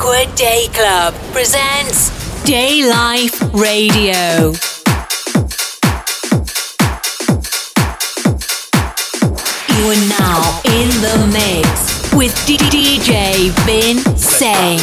Liquid Day Club presents Day Life Radio. You are now in the mix with DJ Vin Say.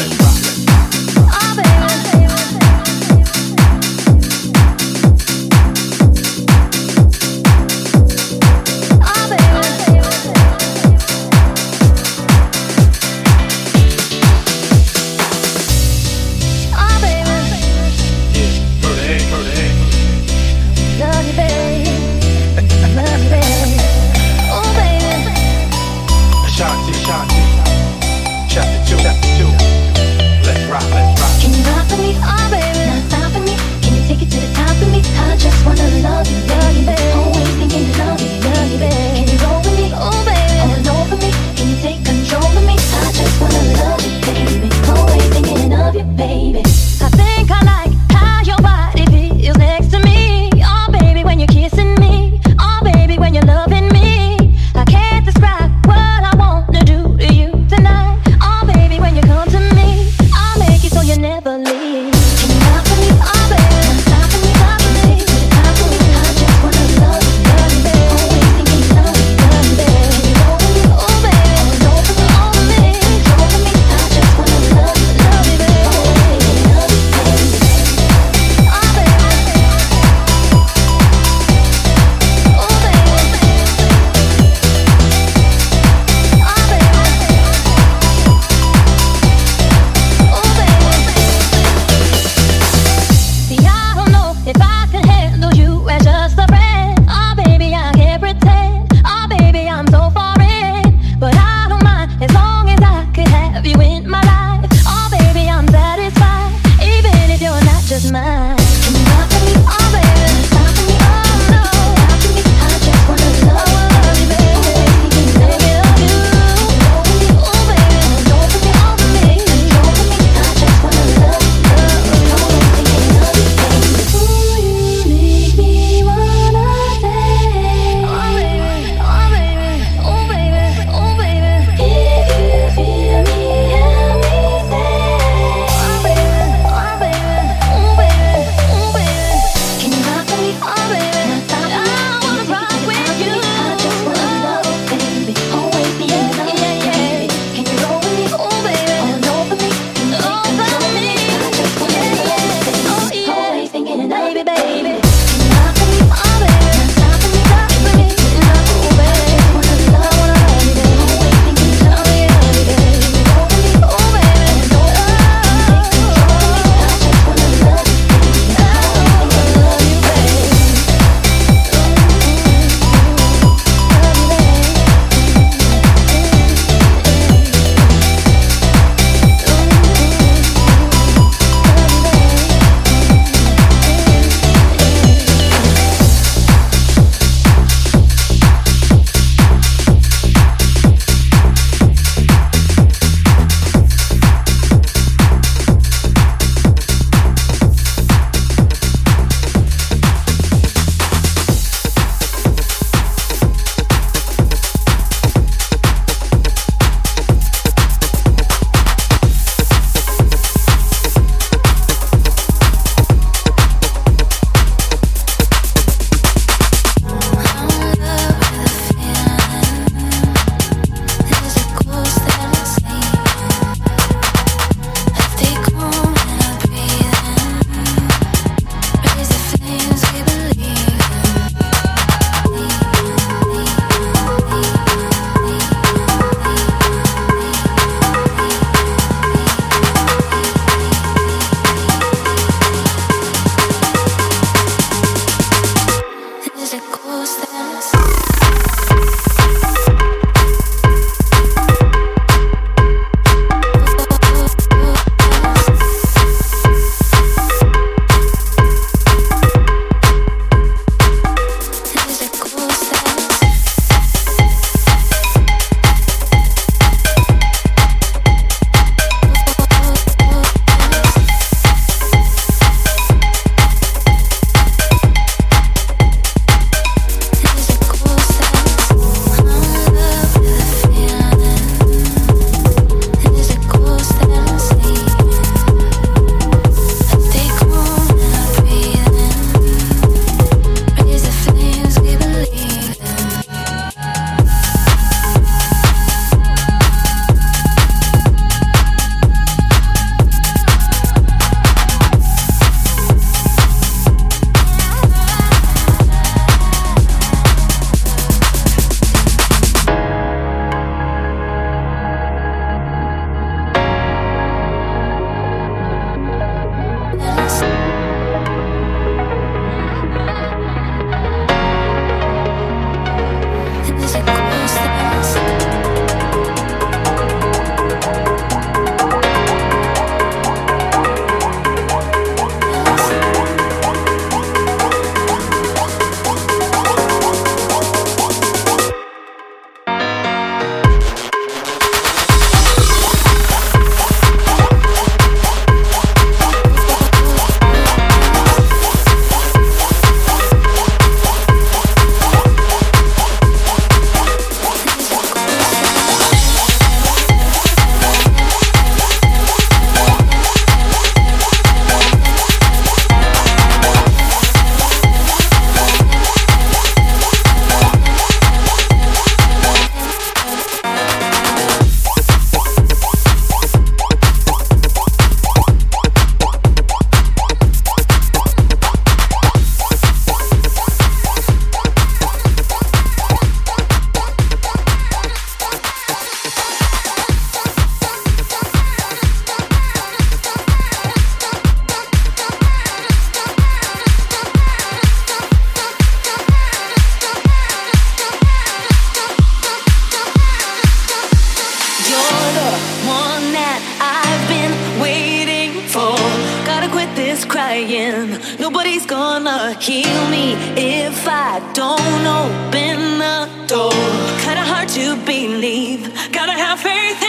Nobody's gonna heal me if I don't open the door. Kinda hard to believe. Gotta have faith.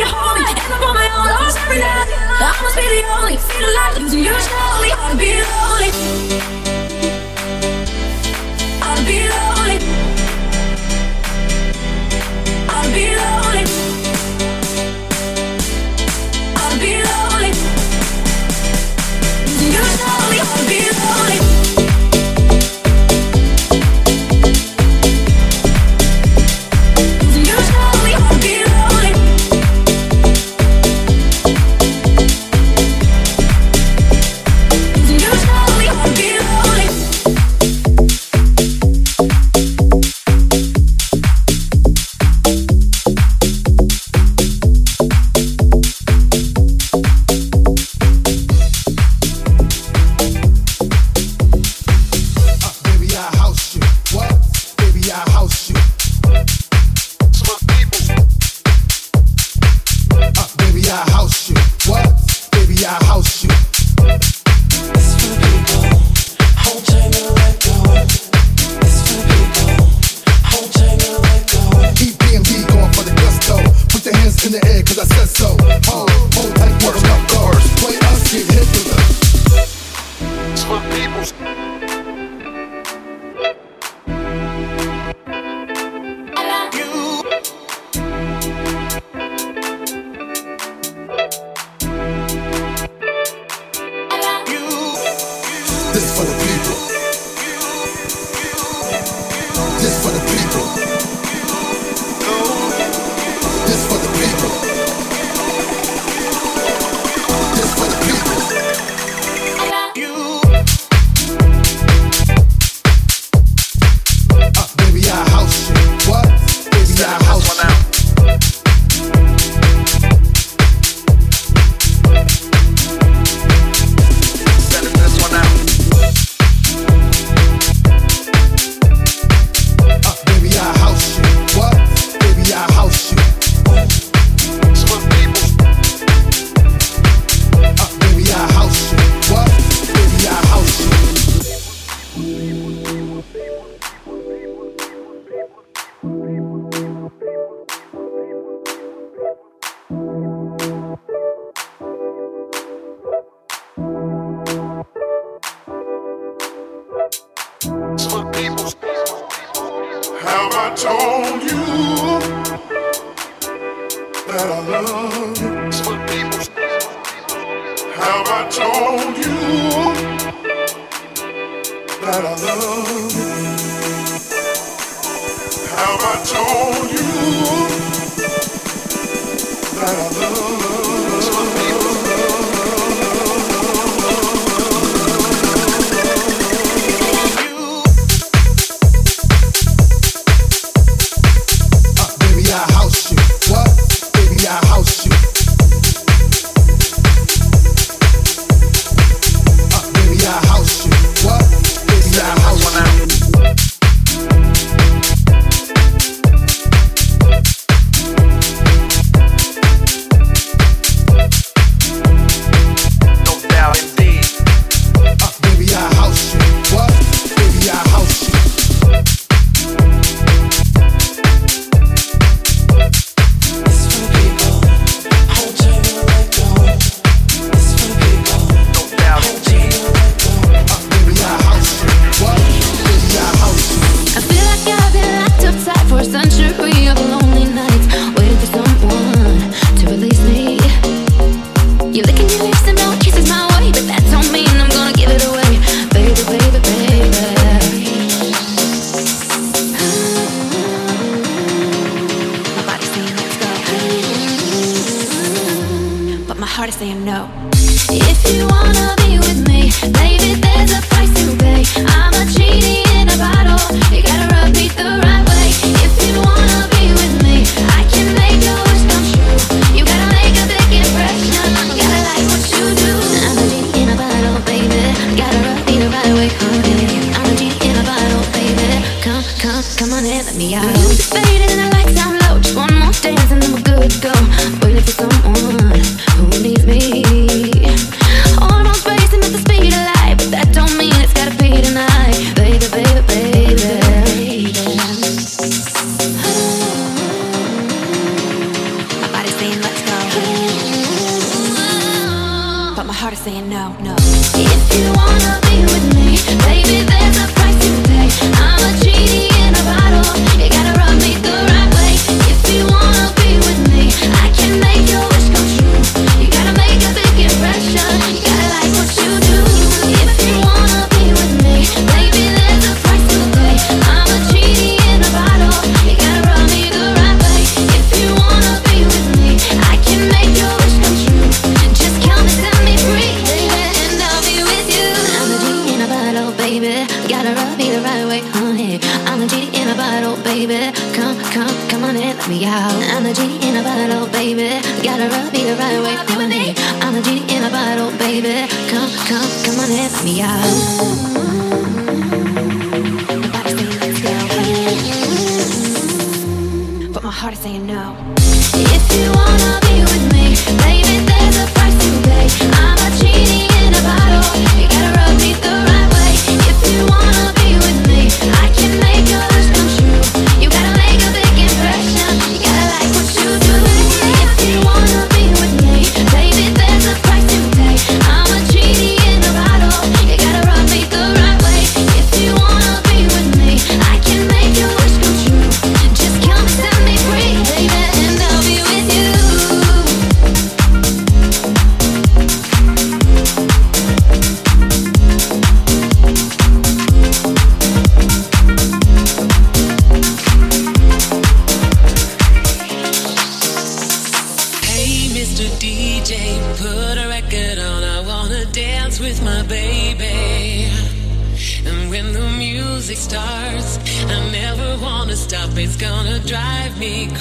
your homie, and I'm on my own. Lost every night. I must be the only. Feel like losing you to show me how to be alone.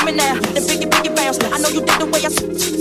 women now. Then biggie, biggie bounce. I know you dig the way I.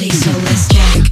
body, so let's check.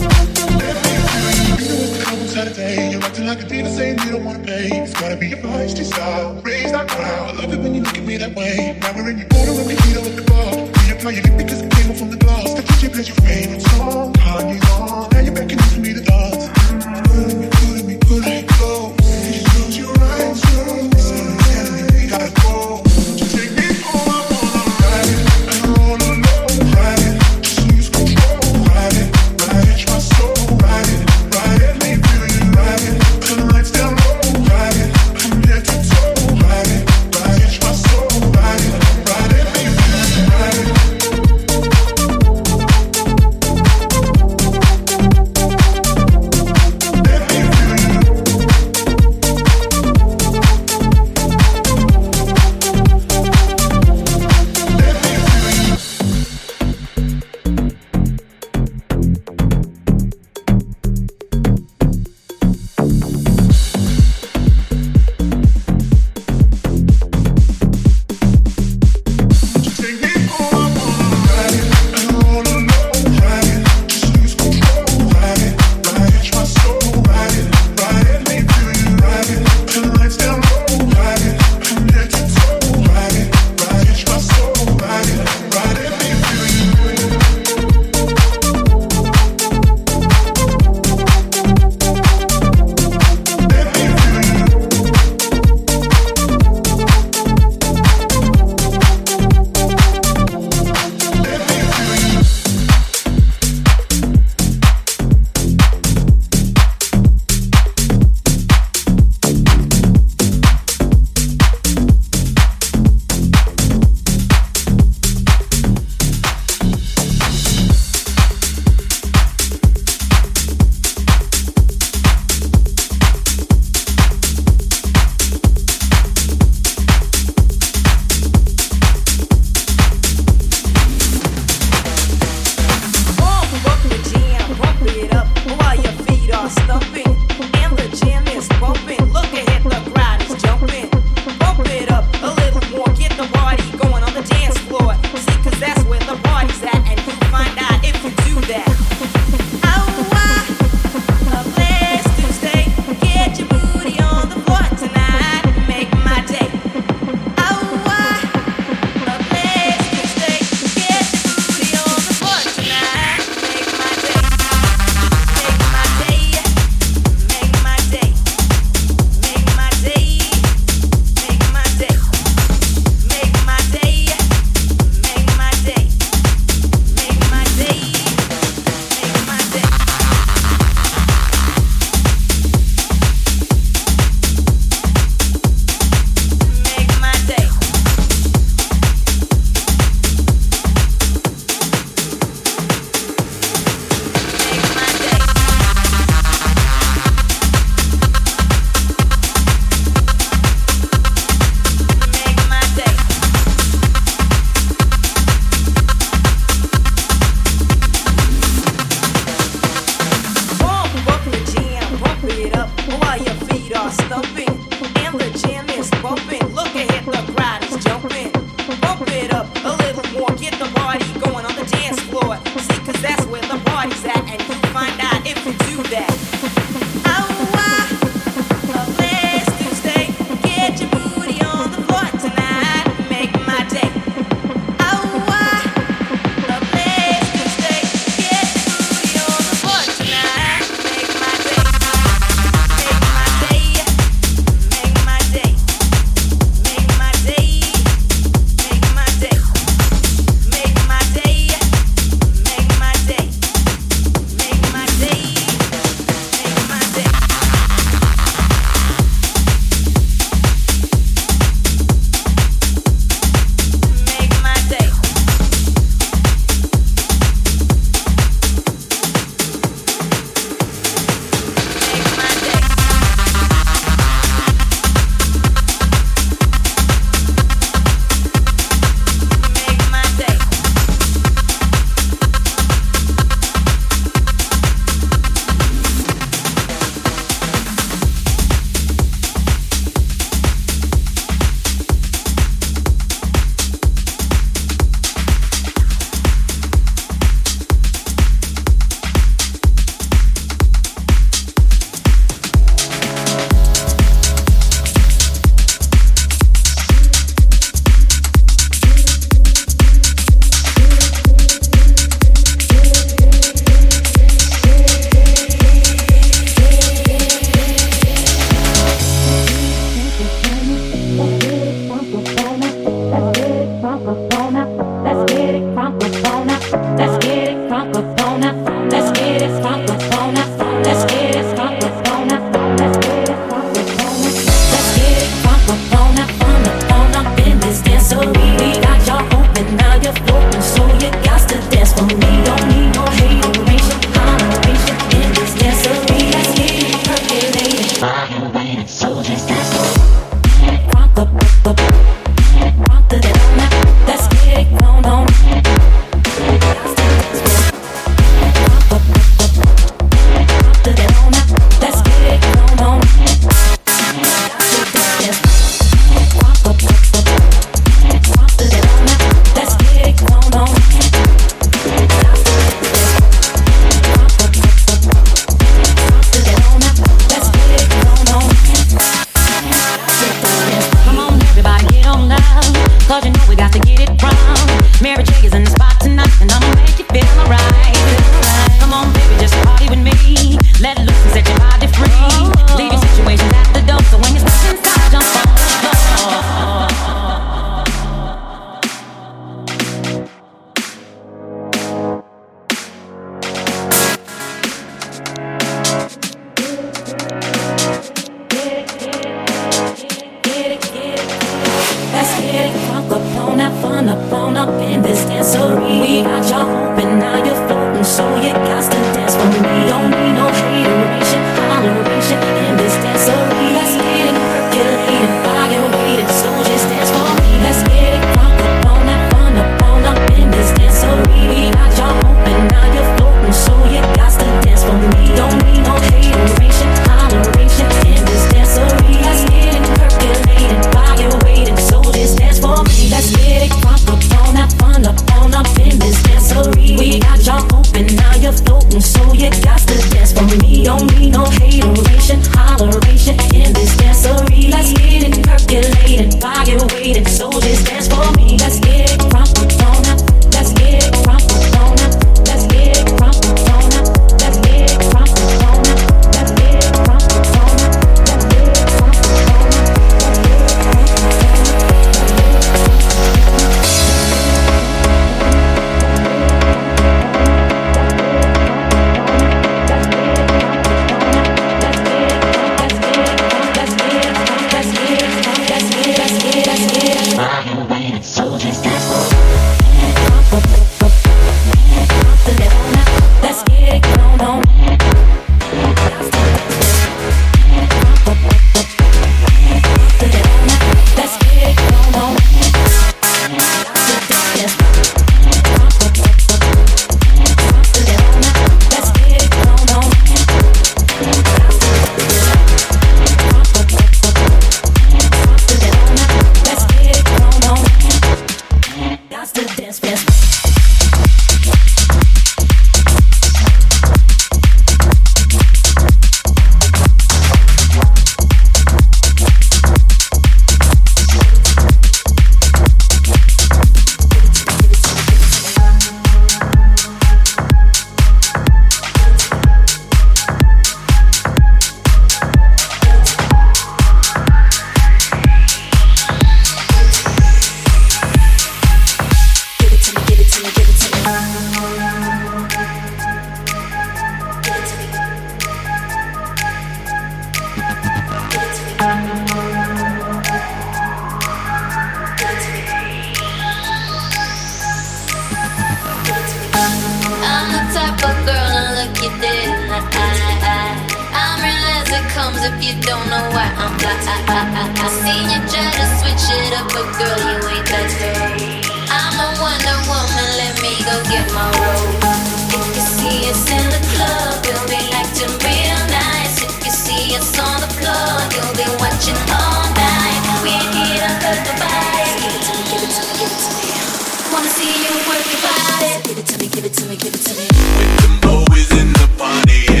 See us in the club,